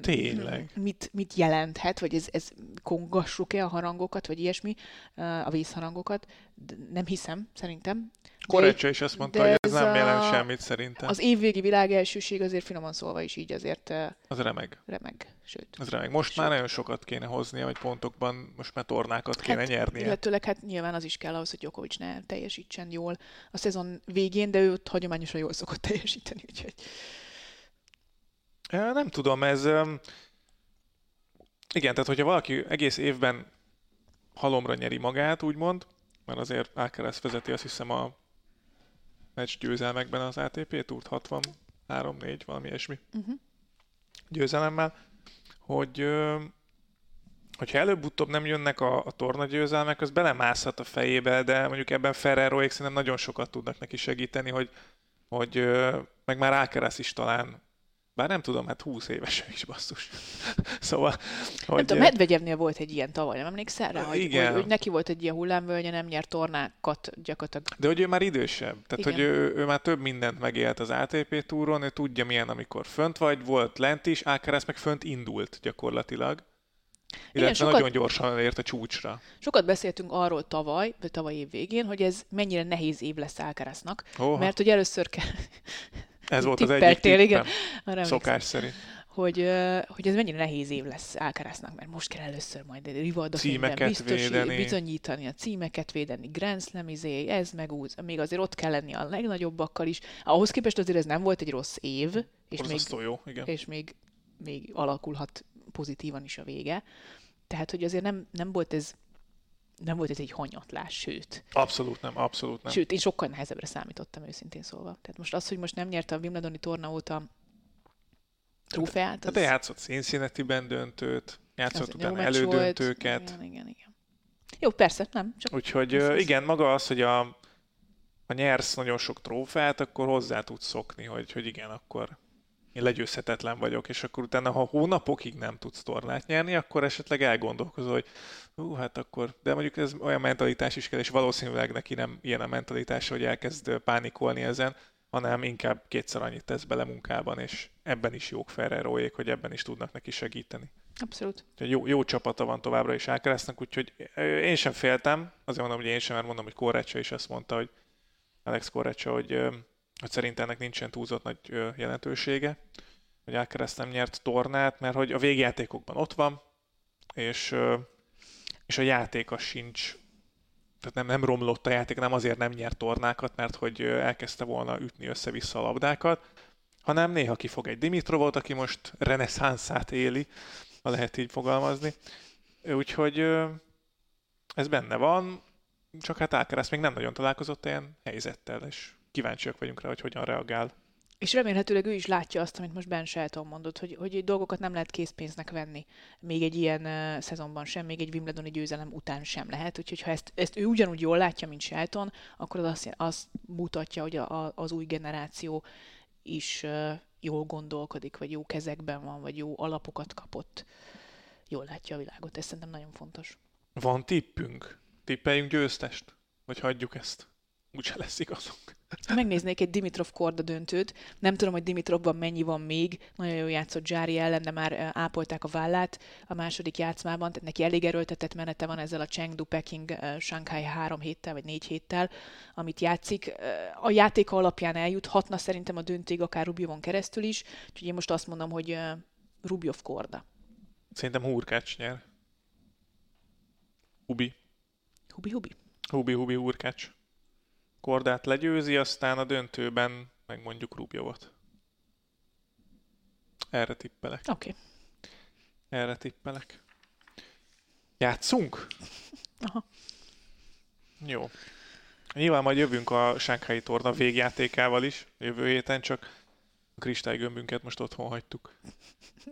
tényleg. Mit, mit jelenthet, vagy ez, ez kongassuk-e a harangokat, vagy ilyesmi, uh, a vízharangokat, de nem hiszem, szerintem. Korecsa is azt mondta, hogy ez, ez nem jelent semmit szerintem. Az évvégi világ elsőség azért finoman szólva is így azért... Az remeg. Remeg, sőt. Az remeg. Most sőt. már nagyon sokat kéne hoznia, vagy pontokban most már tornákat kéne hát, nyernie. Illetőleg hát nyilván az is kell ahhoz, hogy Djokovic ne teljesítsen jól a szezon végén, de ő ott hagyományosan jól szokott teljesíteni, úgyhogy... Nem tudom, ez... Igen, tehát hogyha valaki egész évben halomra nyeri magát, úgymond, mert azért Alcaraz vezeti azt hiszem a meccs győzelmekben az ATP túrt 63-4, valami ilyesmi uh-huh. győzelemmel, hogy hogyha előbb-utóbb nem jönnek a, a torna győzelmek, az belemászhat a fejébe, de mondjuk ebben Ferreroék szerintem nagyon sokat tudnak neki segíteni, hogy, hogy meg már Alcaraz is talán bár nem tudom, hát 20 éves is basszus. (laughs) szóval, hogy... Nem tudom, Medvegyevnél volt egy ilyen tavaly, nem emlékszel rá? Hogy, igen. Hogy, hogy, neki volt egy ilyen hullámvölgye, nem nyert tornákat gyakorlatilag. De hogy ő már idősebb. Tehát, igen. hogy ő, ő, már több mindent megélt az ATP túron, ő tudja milyen, amikor fönt vagy, volt lent is, Alcaraz meg fönt indult gyakorlatilag. Illetve Igen, sokat, nagyon gyorsan ért a csúcsra. Sokat beszéltünk arról tavaly, vagy tavaly év végén, hogy ez mennyire nehéz év lesz Alcaraznak, mert hogy először kell... (laughs) Ez volt az egyik tippem, igen. szokás szerint. Hogy, hogy ez mennyire nehéz év lesz Alcaraznak, mert most kell először majd Rivalda címeket biztos, védeni. bizonyítani, a címeket védeni, Grand Slam izé, ez meg úgy, még azért ott kell lenni a legnagyobbakkal is. Ahhoz képest azért ez nem volt egy rossz év, és még, jó, igen. és még, még alakulhat pozitívan is a vége. Tehát, hogy azért nem, nem volt ez nem volt ez egy hanyatlás, sőt. Abszolút nem, abszolút nem. Sőt, én sokkal nehezebbre számítottam őszintén szólva. Tehát most az, hogy most nem nyerte a Wimbledoni torna óta trófeát. Hát az... Játszott Cincinnati-ben döntőt, játszott utána elődöntőket. Volt. Igen, igen, igen. Jó, persze, nem. Csak Úgyhogy ez igen, maga az, hogy a, ha nyersz nagyon sok trófeát, akkor hozzá tudsz szokni, hogy, hogy igen, akkor én legyőzhetetlen vagyok, és akkor utána, ha hónapokig nem tudsz tornát nyerni, akkor esetleg elgondolkozol, hogy hú, hát akkor, de mondjuk ez olyan mentalitás is kell, és valószínűleg neki nem ilyen a mentalitás, hogy elkezd pánikolni ezen, hanem inkább kétszer annyit tesz bele munkában, és ebben is jók Ferreroék, hogy ebben is tudnak neki segíteni. Abszolút. Jó, jó csapata van továbbra is Ákeresznek, úgyhogy én sem féltem, azért mondom, hogy én sem, mert mondom, hogy Korrecsa is azt mondta, hogy Alex Korrecsa, hogy hogy szerintem ennek nincsen túlzott nagy jelentősége, hogy Alcaraz nem nyert tornát, mert hogy a végjátékokban ott van, és, és a játéka sincs, tehát nem, nem romlott a játék, nem azért nem nyert tornákat, mert hogy elkezdte volna ütni össze-vissza a labdákat, hanem néha kifog egy Dimitrovot, aki most reneszánszát éli, ha lehet így fogalmazni. Úgyhogy ez benne van, csak hát Alcaraz még nem nagyon találkozott ilyen helyzettel, és kíváncsiak vagyunk rá, hogy hogyan reagál. És remélhetőleg ő is látja azt, amit most Ben Shelton mondott, hogy, hogy dolgokat nem lehet készpénznek venni. Még egy ilyen uh, szezonban sem, még egy Wimbledoni győzelem után sem lehet. Úgyhogy ha ezt, ezt ő ugyanúgy jól látja, mint Shelton, akkor az azt, azt mutatja, hogy a, a, az új generáció is uh, jól gondolkodik, vagy jó kezekben van, vagy jó alapokat kapott. Jól látja a világot. Ez szerintem nagyon fontos. Van tippünk? Tippeljünk győztest? Vagy hagyjuk ezt? Úgyse lesz igazunk. Megnéznék egy Dimitrov korda döntőt. Nem tudom, hogy Dimitrovban mennyi van még. Nagyon jól játszott Zsári ellen, de már ápolták a vállát a második játszmában. Tehát neki elég erőltetett menete van ezzel a Chengdu, Peking, Shanghai három héttel vagy négy héttel, amit játszik. A játéka alapján eljuthatna szerintem a döntőig, akár Rubjovon keresztül is. Úgyhogy én most azt mondom, hogy Rubjov korda. Szerintem Hurkács nyer. Hubi. Hubi, hubi. Hubi, hubi, Hurkács. Kordát legyőzi, aztán a döntőben meg mondjuk Rubjovot. Erre tippelek. Oké. Okay. Erre tippelek. Játszunk? (laughs) Aha. Jó. Nyilván majd jövünk a Sánkhái torna végjátékával is jövő héten, csak kristálygömbünket most otthon hagytuk.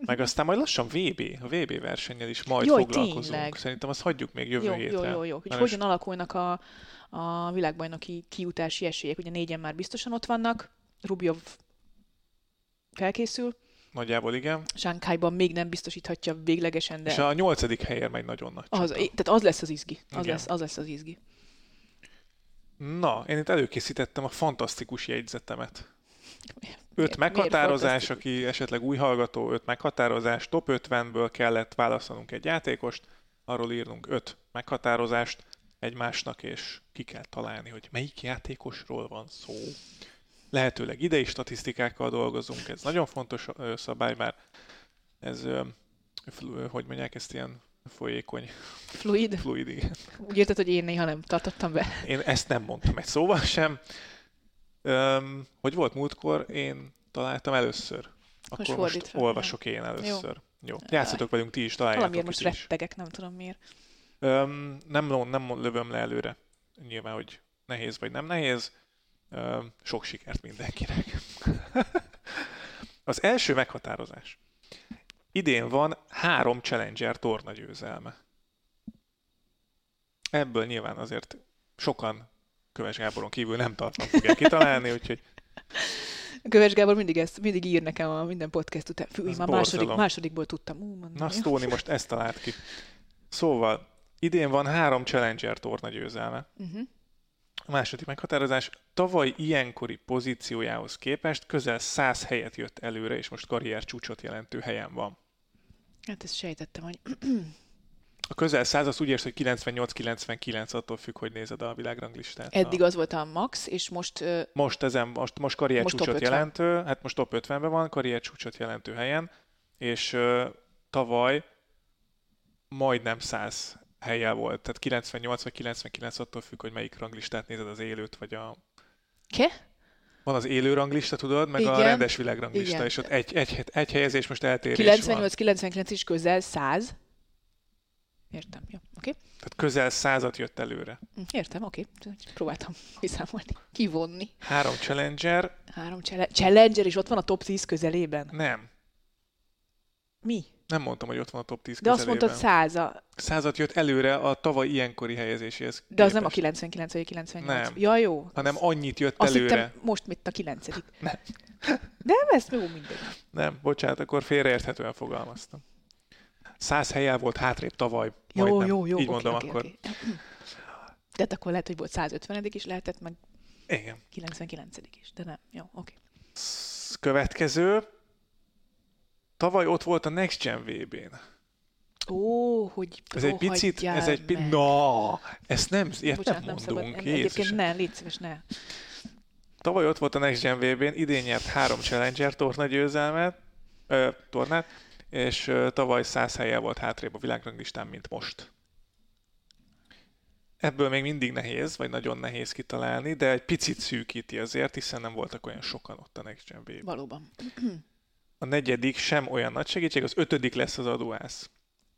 Meg aztán majd lassan VB, a VB versennyel is majd Jaj, foglalkozunk. Tényleg. Szerintem azt hagyjuk még jövő jó, hétre. Jó, jó, jó. Hogy hogyan alakulnak a, a világbajnoki kiutási esélyek. Ugye négyen már biztosan ott vannak. Rubjov felkészül. Nagyjából igen. Sánkhájban még nem biztosíthatja véglegesen, de... És a nyolcadik helyért megy nagyon nagy. Az, tehát az lesz az izgi. Az lesz, az lesz az izgi. Na, én itt előkészítettem a fantasztikus jegyzetemet. Öt meghatározás, aki esetleg új hallgató, öt meghatározás, top 50-ből kellett választanunk egy játékost, arról írnunk öt meghatározást egymásnak, és ki kell találni, hogy melyik játékosról van szó. Lehetőleg idei statisztikákkal dolgozunk, ez nagyon fontos szabály, mert ez, hogy mondják ezt ilyen folyékony. Fluid? Fluid, igen. Úgy érted, hogy én néha nem tartottam be. Én ezt nem mondtam egy szóval sem. Um, hogy volt múltkor, én találtam először. Akkor most, most olvasok én először. Jó. Jó. Játszatok velünk ti is, találjátok Valamiért most is. rettegek, nem tudom miért. Um, nem, nem lövöm le előre. Nyilván, hogy nehéz vagy nem nehéz. Um, sok sikert mindenkinek. (laughs) Az első meghatározás. Idén van három Challenger torna győzelme. Ebből nyilván azért sokan Köves Gáboron kívül nem tartom fogják kitalálni, úgyhogy... Köves Gábor mindig, ezt, mindig ír nekem a minden podcast után. Fű, már második, másodikból tudtam. Ú, Na, Stóni most ezt talált ki. Szóval, idén van három Challenger torna győzelme. Uh-huh. A második meghatározás tavaly ilyenkori pozíciójához képest közel 100 helyet jött előre, és most karrier csúcsot jelentő helyen van. Hát ezt sejtettem, hogy a közel száz az úgy érsz, hogy 98-99 attól függ, hogy nézed a világranglistát. Eddig a... az volt a max, és most... Uh... Most ezen, most, most karrier most csúcsot jelentő, hát most top 50-ben van, karrier csúcsot jelentő helyen, és uh, tavaly majdnem 100 helye volt, tehát 98 vagy 99 attól függ, hogy melyik ranglistát nézed, az élőt vagy a... Ke? Van az élő ranglista, tudod, meg Igen. a rendes világranglista, Igen. és ott egy, egy, egy helyezés most eltérés 98-99 is közel 100. Értem, jó. Oké. Okay. Tehát közel százat jött előre. Hm, értem, oké. Okay. Próbáltam kiszámolni, kivonni. Három Challenger. Három chale- Challenger, és ott van a top 10 közelében? Nem. Mi? Nem mondtam, hogy ott van a top 10 De közelében. azt mondtad száza. Százat jött előre a tavaly ilyenkori helyezéséhez De képest. az nem a 99 vagy a 98. Nem. Ja, jó. Hanem annyit jött azt előre. Hittem, most mit a 9 Nem. Nem, ez jó mindegy. Nem, bocsánat, akkor félreérthetően fogalmaztam. Száz helyel volt hátrébb tavaly. Jó, majdnem. jó, jó. Így okay, mondom okay, akkor. Okay. Tehát akkor lehet, hogy volt 150 is lehetett, meg Igen. 99 is, de nem. Jó, oké. Következő. Tavaly ott volt a Next Gen VB-n. Ó, hogy Ez egy picit, ez egy picit, no, ezt nem, ilyet Bocsánat, nem mondunk. Nem szabad, egyébként ne, légy szíves, ne. Tavaly ott volt a Next Gen VB-n, idén nyert három Challenger torna győzelmet, ö, tornát, és tavaly 100 helye volt hátrébb a világranglistán, mint most. Ebből még mindig nehéz, vagy nagyon nehéz kitalálni, de egy picit szűkíti azért, hiszen nem voltak olyan sokan ott a Next Gen. Valóban. A negyedik sem olyan nagy segítség, az ötödik lesz az adóász.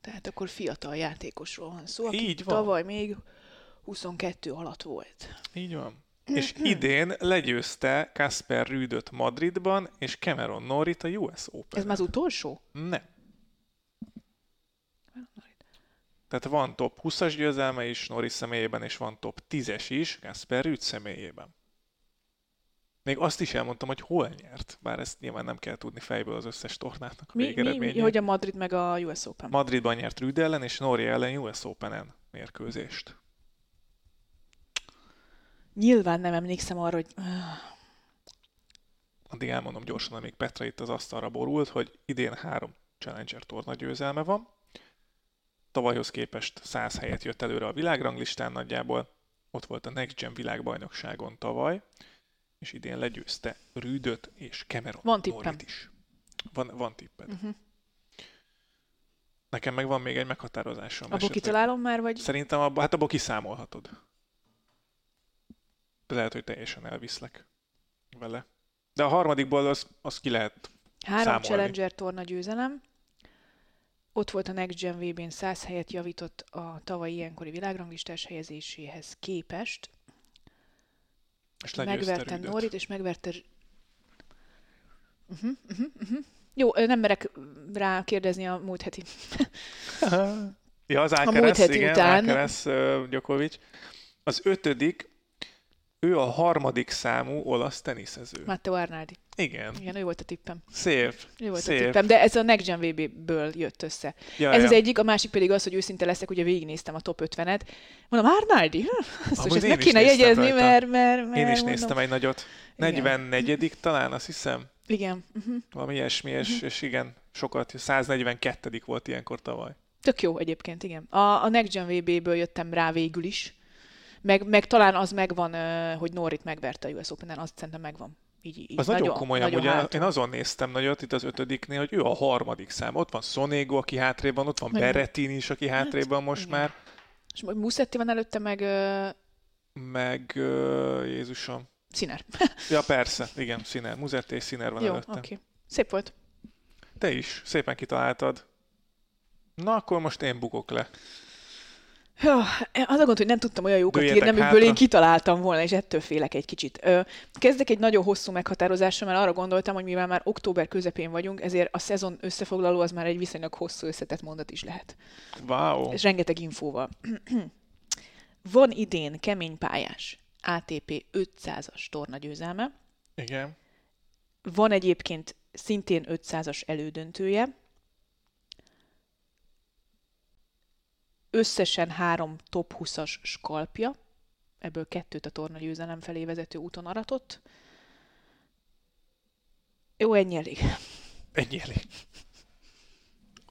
Tehát akkor fiatal játékosról van szó, aki Így van. tavaly még 22 alatt volt. Így van. És idén legyőzte Kasper Rüdöt Madridban, és Cameron Norrit a US Open. Ez már az utolsó? Nem. Tehát van top 20-as győzelme is Norris személyében, és van top 10-es is Kasper Rüd személyében. Még azt is elmondtam, hogy hol nyert, bár ezt nyilván nem kell tudni fejből az összes tornának a Mi, mi, mi, hogy a Madrid meg a US Open? Madridban nyert Rüd ellen, és Norri ellen US Open-en mérkőzést. Nyilván nem emlékszem arra, hogy... Addig elmondom gyorsan, amíg Petra itt az asztalra borult, hogy idén három Challenger torna győzelme van. Tavalyhoz képest 100 helyet jött előre a világranglistán nagyjából. Ott volt a Next Gen világbajnokságon tavaly, és idén legyőzte Rüdöt és Cameron Van tippem. Is. Van, van tipped. Uh-huh. Nekem meg van még egy meghatározásom. Abból esetleg. kitalálom már, vagy... Szerintem abba, hát abból kiszámolhatod. De lehet, hogy teljesen elviszlek vele. De a harmadikból az, az ki lehet Három számolni. Challenger torna győzelem. Ott volt a Next Gen VB-n 100 helyet javított a tavalyi ilyenkori világranglistás helyezéséhez képest. és Megverte. Norit, és megverte... Uh-huh, uh-huh, uh-huh. Jó, nem merek rá kérdezni a múlt heti. (laughs) Ja, az múlt Alcaraz, heti igen, után. Alcaraz uh, Djokovic. Az ötödik, ő a harmadik számú olasz teniszező. Matteo Arnaldi. Igen, Igen, ő volt a tippem. szép, Ő volt szép. a tippem, de ez a Next Gen VB-ből jött össze. Ja, Ez ja. az egyik, a másik pedig az, hogy őszinte leszek, ugye végignéztem a top 50-et. Mondom, Arnaldi? Azt Amúgy most én meg is kéne jegyezni, rajta. mert, mert, mert Én is mondom, néztem egy nagyot. Igen. 44 talán, azt hiszem. Igen. Uh-huh. Valami ilyesmi, és, Mhm. és igen, sokat, 142 volt ilyenkor tavaly. Tök jó egyébként, igen. A, a Next Gen VB-ből jöttem rá végül is. Meg, meg talán az megvan, hogy Norrit megverte a US Open-en, azt szerintem megvan. Így, így Az nagyon, komolyan, nagyon ugye hátul. én azon néztem nagyot itt az ötödiknél, hogy ő a harmadik szám. Ott van Sonego, aki hátrébb van, ott van Berrettini is, aki hátrébb van most igen. már, És majd Musetti van előtte, meg meg uh, Jézusom. Sziner. (laughs) Ja persze, igen, Sziner, Muzetti és Sziner van Jó, előtte. Okay. Szép volt. Te is, szépen kitaláltad. Na, akkor most én bukok le. Ja, az a gond, hogy nem tudtam olyan jókat Dőljetek írni, amiből én kitaláltam volna, és ettől félek egy kicsit. Ö, kezdek egy nagyon hosszú meghatározással, mert arra gondoltam, hogy mivel már október közepén vagyunk, ezért a szezon összefoglaló az már egy viszonylag hosszú összetett mondat is lehet. Wow. És rengeteg infóval. (clears throat) Van idén kemény pályás ATP 500-as torna győzelme, Igen. van egyébként szintén 500-as elődöntője, összesen három top 20-as skalpja, ebből kettőt a torna győzelem felé vezető úton aratott. Jó, ennyi elég. Ennyi elég.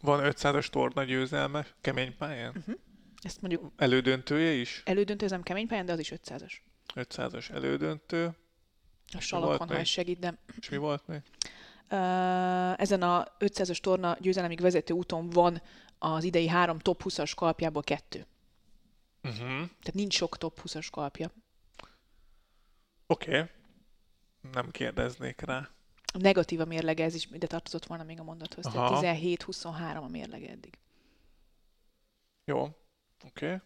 Van 500-as torna győzelme, kemény pályán. Mhm. Ezt mondjuk Elődöntője is. elődöntő, ez nem kemény pályán, de az is 500-as. 500-as elődöntő. A salakon, ha ez segít, de És mi volt még? Ö, ezen a 500-as torna győzelemig vezető úton van az idei három top 20-as kalpjából kettő. Uh-huh. Tehát nincs sok top 20-as kalpja. Oké. Okay. Nem kérdeznék rá. Negatív a mérlege, ez is ide tartozott volna még a mondathoz. Tehát Aha. 17-23 a mérlege eddig. Jó. Oké. Okay.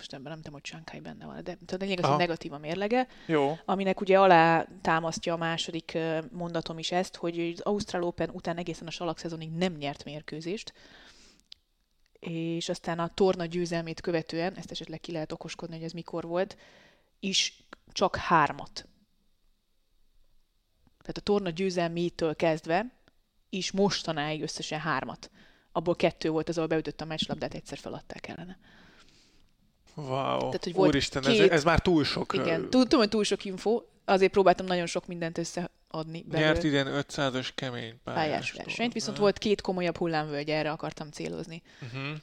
Most ebben nem tudom, hogy Shanghai benne van, de a lényeg az, hogy negatív a mérlege, Jó. aminek ugye alá támasztja a második mondatom is ezt, hogy az Ausztrál Open után egészen a salak szezonig nem nyert mérkőzést, és aztán a torna győzelmét követően, ezt esetleg ki lehet okoskodni, hogy ez mikor volt, is csak hármat. Tehát a torna győzelmétől kezdve is mostanáig összesen hármat. Abból kettő volt az, ahol beütött a meccslabdát, egyszer feladták ellene. Wow. Tehát, hogy volt Úristen, két- ez, ez már túl sok. Igen, tudom, hogy túl sok info, azért próbáltam nagyon sok mindent összeadni Nyert belőle idén 500-as kemény pályás, pályás versenyt, viszont volt két komolyabb hullámvölgy, erre akartam célozni. Uh-huh.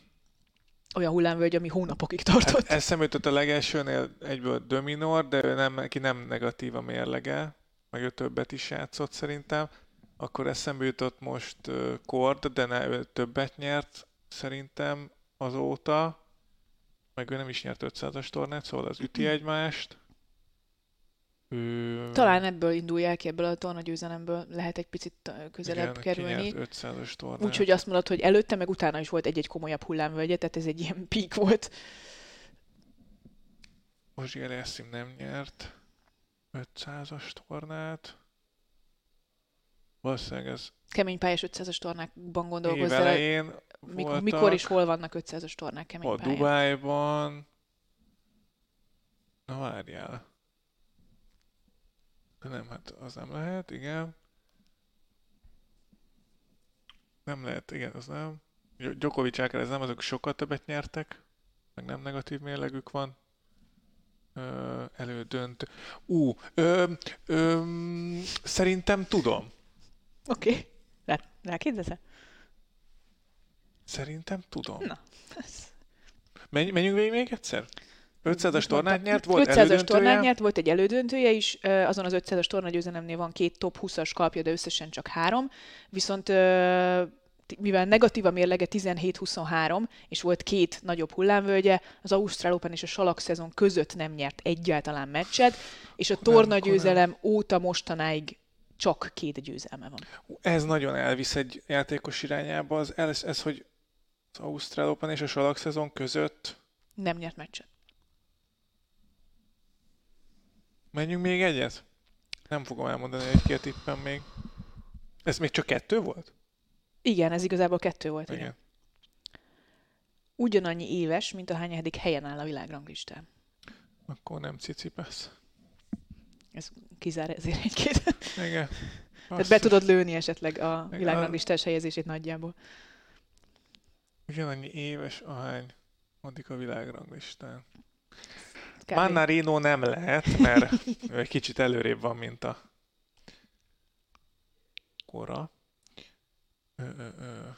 Olyan hullámvölgy, ami hónapokig tartott. Ez, eszembe jutott a legelsőnél egyből Dominor, de ő nem, neki nem negatív a mérlege, meg ő többet is játszott szerintem. Akkor eszembe jutott most Kord, de ne, ő többet nyert szerintem azóta. Meg ő nem is nyert 500-as tornát, szóval az üti egymást. Ő... Talán ebből indulják ki, ebből a tornagyőzelemből lehet egy picit közelebb igen, kerülni. Ki nyert 500-as tornát. Úgyhogy azt mondod, hogy előtte, meg utána is volt egy-egy komolyabb hullámvölgye, tehát ez egy ilyen pík volt. Ozsier Eszim nem nyert 500-as tornát. Valószínűleg ez Kemény pályás 500-as tornákban gondolkozz el. Voltak. mikor és hol vannak 500-as tornák kemény A pályán? Dubájban. Na várjál. De nem, hát az nem lehet, igen. Nem lehet, igen, az nem. Gy- Djokovic ez nem, azok sokkal többet nyertek. Meg nem negatív mérlegük van. Ö, elődönt. Ú, ö, ö, szerintem tudom. Oké. Okay. Rá, rákérdezel? Szerintem tudom. Na. Ez- Menj, menjünk végig még egyszer? 500-as tornát nyert, volt 500-as elődöntője. tornát nyert, volt egy elődöntője is, azon az 500-as tornagyőzelemnél van két top 20-as kalpja, de összesen csak három. Viszont mivel negatív a mérlege 17-23, és volt két nagyobb hullámvölgye, az Ausztrál Open és a salak szezon között nem nyert egyáltalán meccset, és a tornagyőzelem óta mostanáig csak két győzelme van. Ez nagyon elvisz egy játékos irányába, az, ez, ez, hogy Ausztrál Open és a salak szezon között Nem nyert meccset. menjünk még egyet? Nem fogom elmondani, hogy ki a tippem még. Ez még csak kettő volt? Igen, ez igazából kettő volt. Igen. Igen. Ugyanannyi éves, mint a hányadik helyen áll a világranglistán. Akkor nem Cicipesz. Ez kizár ezért egy-két. Igen. Tehát be tudod lőni esetleg a világranglistás helyezését nagyjából. Ugyanannyi éves, ahány addig a világranglistán. Kb. Mannarino nem lehet, mert (laughs) ő egy kicsit előrébb van, mint a kora. Ö, ö, ö.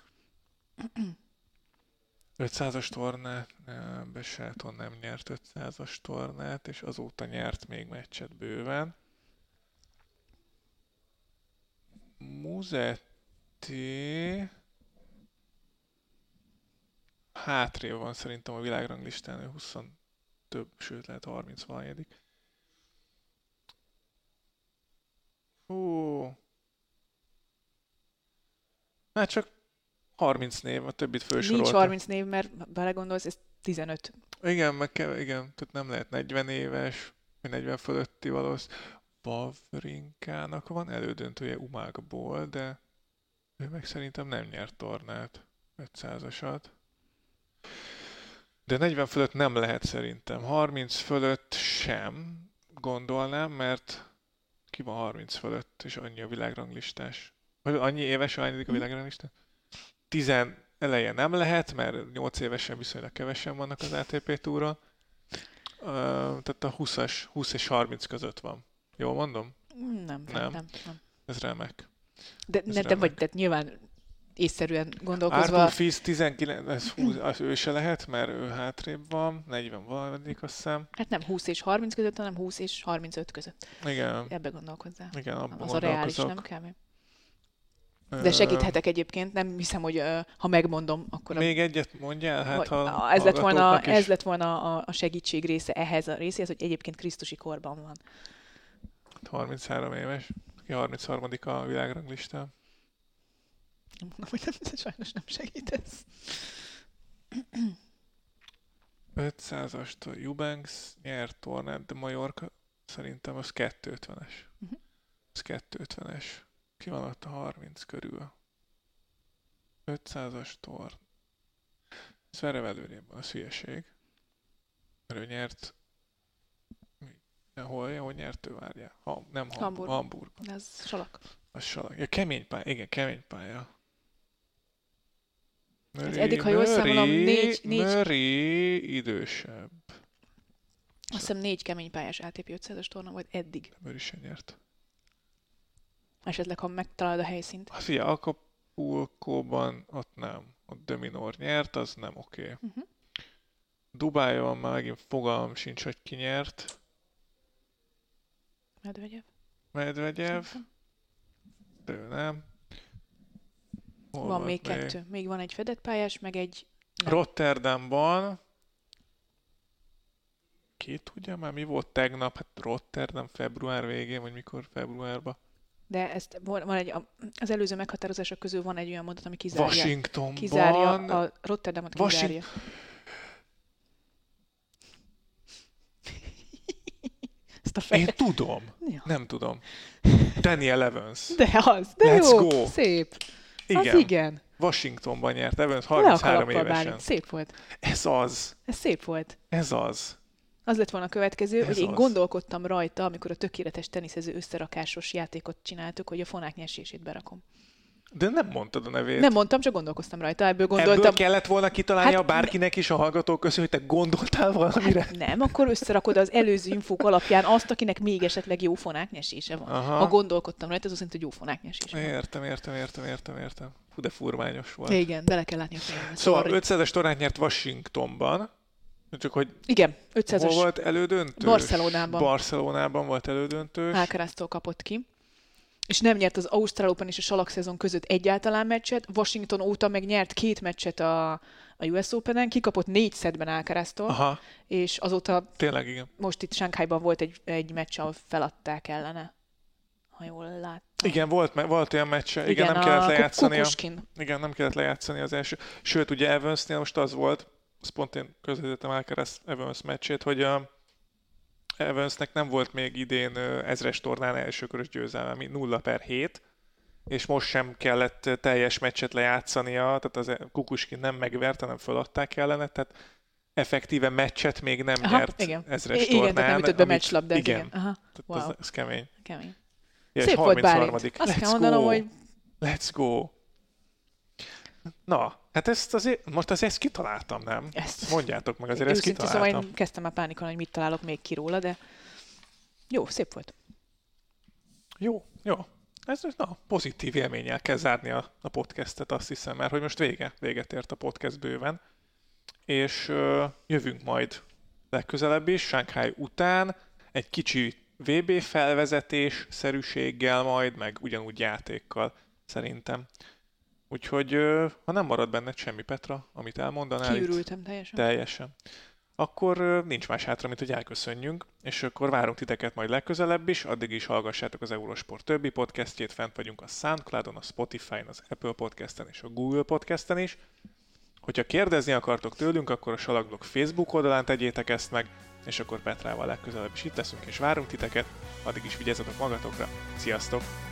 500-as tornát, nem, Besáton nem nyert 500-as tornát, és azóta nyert még meccset bőven. Muzetti hátrébb van szerintem a világranglistán, ő 20 több, sőt lehet 30 valanyedik. Hú. Hát csak 30 név, a többit fölsoroltam. Nincs 30 név, mert belegondolsz, ez 15. Igen, meg kell, igen, tehát nem lehet 40 éves, vagy 40 fölötti valószínűleg. Vavrinkának van elődöntője Umákból, de ő meg szerintem nem nyert tornát, 500-asat. De 40 fölött nem lehet szerintem. 30 fölött sem gondolnám, mert ki van 30 fölött, és annyi a világranglistás. Vagy annyi éves, annyi a világranglistás? 10 eleje nem lehet, mert 8 évesen viszonylag kevesen vannak az ATP túron. Ö, tehát a 20-as, 20 és 30 között van. Jól mondom? Nem, nem, Nem. nem. Ez remek. De, Ez ne, de remek. vagy, tehát nyilván észszerűen gondolkozva. Arthur Fils 19, ez 20, az ő se lehet, mert ő hátrébb van, 40 valadik azt hiszem. Hát nem 20 és 30 között, hanem 20 és 35 között. Igen, Ebbe gondolkozzál. igen, abban Az a reális, nem. Ö, De segíthetek egyébként, nem hiszem, hogy ha megmondom, akkor a Még egyet mondjál, hát ha ez, lett volna, is ez lett volna a, a segítség része ehhez a részéhez, hogy egyébként Krisztusi korban van. 33 éves, ki 33 a világranglistán. Nem mondom, hogy nem, sajnos nem segítesz. 500-ast a Eubanks nyert tornát, de Majorka szerintem az 250-es. Mhm. Ez 250-es. Ki van ott a 30 körül? 500-as torn. Zverev előrébb van, az hülyeség. Mert ő nyert... Hol, hol nyert ő, várjál? Ha, nem Hamburg. Hamburg. Hamburg. Ez salak. Az salak. Ja, kemény pálya. Igen, kemény pálya. Ez eddig, ha jól számolom, négy- négy- Murray idősebb. Azt hiszem négy kemény pályás ATP 500-as torna volt eddig. Murray sem nyert. Esetleg, ha megtalálod a helyszínt. Hát figyelj, Acapulco-ban ott nem. Ott Dominor nyert, az nem oké. Okay. Uh-huh. Dubájban már megint fogalmam sincs, hogy ki nyert. Medvegyev. Medvegyev, de ő nem. Hol Van volt még kettő. Még van egy fedett pályás, meg egy... Nem. Rotterdamban ki tudja már, mi volt tegnap? Hát Rotterdam február végén, vagy mikor februárban? De ezt van egy, az előző meghatározások közül van egy olyan mondat, ami kizárja, Washingtonban. kizárja a Rotterdamot kizárja. Washington- (laughs) Ezt a Én tudom. Ja. Nem tudom. Daniel Evans. De az, de Let's jó, go. szép. Igen. Az igen. Washingtonban nyert Evans Le a 33 kalappal, évesen. Bálint. Szép volt. Ez az. Ez szép volt. Ez az. Az lett volna a következő, Ez hogy én az. gondolkodtam rajta, amikor a tökéletes teniszező összerakásos játékot csináltuk, hogy a fonák nyesését berakom. De nem mondtad a nevét. Nem mondtam, csak gondolkoztam rajta, ebből Ebből gondoltam. kellett volna kitalálnia Hát, bárkinek is a hallgatók közül, hogy te gondoltál valamire? Hát nem, akkor összerakod az előző infók alapján azt, akinek még esetleg jó fonák nyesése van. Aha. Ha gondolkodtam rajta, az azt jelenti, hogy jó fonák nyesése van. Értem, értem, értem, értem, értem. Fú, de furmányos volt. Igen, bele kell látni a fejembe. Szóval Sorry. 500-es tornát nyert Washingtonban, csak hogy Igen, hol 500-as volt elődöntős? Barcelonában. Barcelonában volt elődöntős. Alcaraztól kapott ki. És nem nyert az Ausztrál Open és a salak szezon között egyáltalán meccset. Washington óta meg nyert két meccset a, a US Open-en, kikapott négy szedben Alcaraztól, Aha, és azóta tényleg igen. most itt Sánkhájban volt egy, egy meccs, ahol feladták ellene. Ha jól láttam. Igen, volt, volt olyan meccse, igen, nem a kellett lejátszani. A, igen, nem kellett lejátszani az első. Sőt, ugye Evansnél most az volt, azt pont én közvetítettem Alcaraz Evans meccsét, hogy a Evansnek nem volt még idén ezres tornán elsőkörös győzelme, mi 0 per 7, és most sem kellett teljes meccset lejátszania, tehát az Kukuskin nem megvert, hanem föladták ellene, tehát effektíve meccset még nem Aha, nyert igen. ezres I- igen, tornán. tehát nem ütött be meccslabdát. Igen, Igen. Aha, wow, ez, ez kemény. kemény. Ja, Szép volt 33. Bálint. Azt Let's kell mondanom, go. hogy Let's go! Na, hát ezt azért, most azért ezt kitaláltam, nem? Ezt. Mondjátok meg, azért ezt őszintén szóval kitaláltam. én kezdtem már pánikolni, hogy mit találok még ki róla, de jó, szép volt. Jó, jó. Ez na, pozitív élménnyel kell zárni a, a podcastet, azt hiszem, mert hogy most vége, véget ért a podcast bőven. És ö, jövünk majd legközelebb is, Shanghai után, egy kicsi VB felvezetés szerűséggel majd, meg ugyanúgy játékkal szerintem. Úgyhogy ha nem marad benned semmi, Petra, amit elmondanál Kiürültem teljesen. Teljesen. Akkor nincs más hátra, mint hogy elköszönjünk, és akkor várunk titeket majd legközelebb is, addig is hallgassátok az Eurosport többi podcastjét, fent vagyunk a Soundcloudon, a Spotify-n, az Apple Podcasten és a Google Podcasten is. Hogyha kérdezni akartok tőlünk, akkor a Salagblog Facebook oldalán tegyétek ezt meg, és akkor Petrával legközelebb is itt leszünk és várunk titeket, addig is vigyázzatok magatokra. Sziasztok!